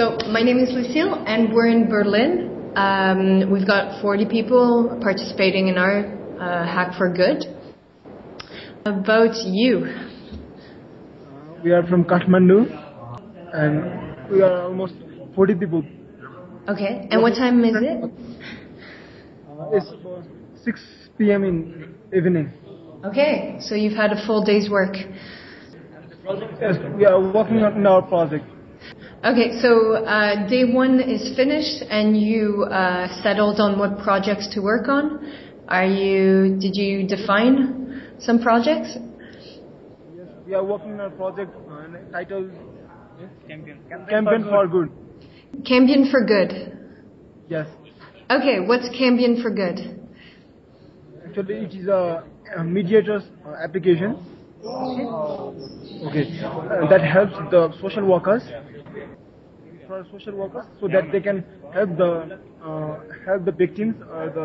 So my name is Lucille, and we're in Berlin. Um, we've got 40 people participating in our uh, Hack for Good. About you. We are from Kathmandu, and we are almost 40 people. Okay, and what time is it? Uh, it's 6 p.m. in evening. Okay, so you've had a full day's work. Yes, we are working on our project. Okay, so uh, day one is finished, and you uh, settled on what projects to work on. Are you? Did you define some projects? Yes, we are working on a project uh, titled Campaign, Campaign for Good. Campaign for Good. Yes, Okay, what's Campaign for Good? actually it is a, a mediator's uh, application. Okay, uh, that helps the social workers for social workers so that they can help the uh, help the victims or the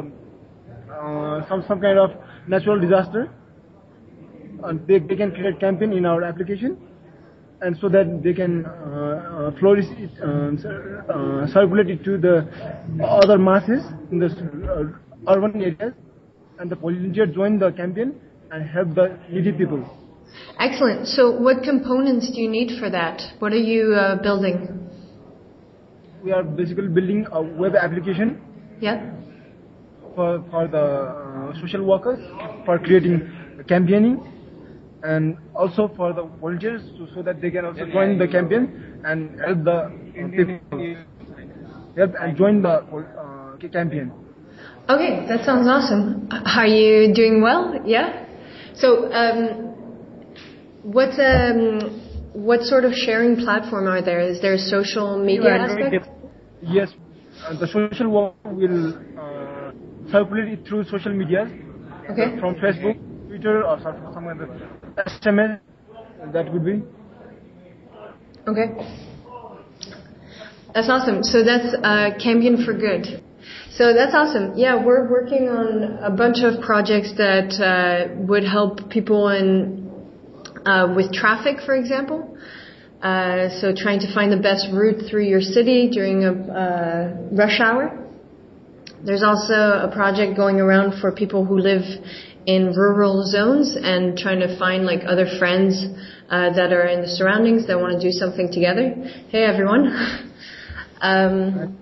uh, some some kind of natural disaster. And they, they can create campaign in our application, and so that they can uh, uh, flourish it, um, cir- uh, circulate it to the other masses in the uh, urban areas, and the volunteers join the campaign and help the needy people. Excellent. So, what components do you need for that? What are you uh, building? We are basically building a web application Yeah. for, for the uh, social workers for creating campaigning and also for the volunteers so, so that they can also join the campaign and help the uh, people help and join the uh, campaign. Okay, that sounds awesome. Are you doing well? Yeah. So, um, what um, what sort of sharing platform are there? Is there a social media aspect? Yes, uh, the social work will uh, circulate it through social media Okay. from Facebook, Twitter, or some, some other SMS. That would be. Okay. That's awesome. So that's uh, Campaign for Good. So that's awesome. Yeah, we're working on a bunch of projects that uh, would help people in uh, with traffic, for example. Uh, so trying to find the best route through your city during a uh, rush hour. There's also a project going around for people who live in rural zones and trying to find like other friends uh, that are in the surroundings that want to do something together. Hey everyone. um,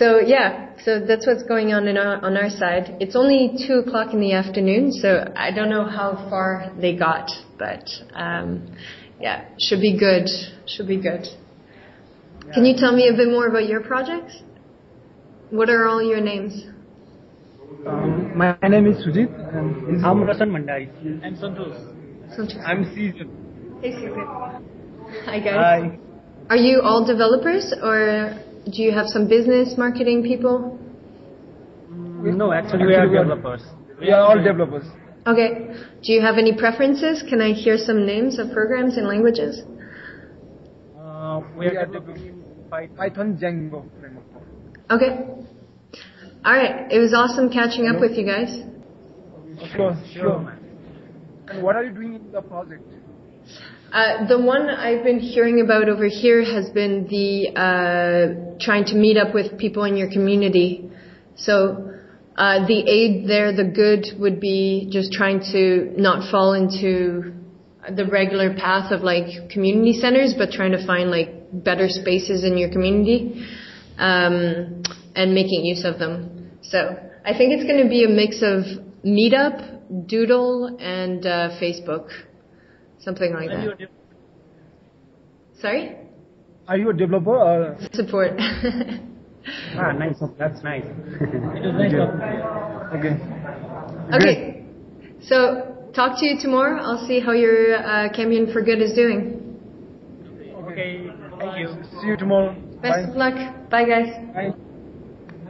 so yeah, so that's what's going on in our, on our side. It's only two o'clock in the afternoon, so I don't know how far they got, but um, yeah, should be good. Should be good. Can you tell me a bit more about your projects? What are all your names? Um, my name is Sujit. And I'm Rasan Mandai. I'm Santosh. Santosh. I'm Caesar. Hey, Susan. Hi, guys. Hi. Are you all developers or do you have some business marketing people? No, actually we are developers. We are all developers. Okay. Do you have any preferences? Can I hear some names of programs and languages? Uh, we are developing Python. Python Django. Okay. All right. It was awesome catching up with you guys. Of course. Sure, sure. And what are you doing in the project? Uh, the one I've been hearing about over here has been the uh, trying to meet up with people in your community. So uh, the aid there, the good would be just trying to not fall into the regular path of like community centers, but trying to find like better spaces in your community um, and making use of them. So I think it's going to be a mix of Meetup, Doodle, and uh, Facebook. Something like that. Sorry? Are you a developer or? Support. Ah, nice. That's nice. Okay. okay. So, talk to you tomorrow. I'll see how your uh, Campaign for Good is doing. okay. Thank you. See you tomorrow. Best Bye. of luck. Bye, guys. Bye.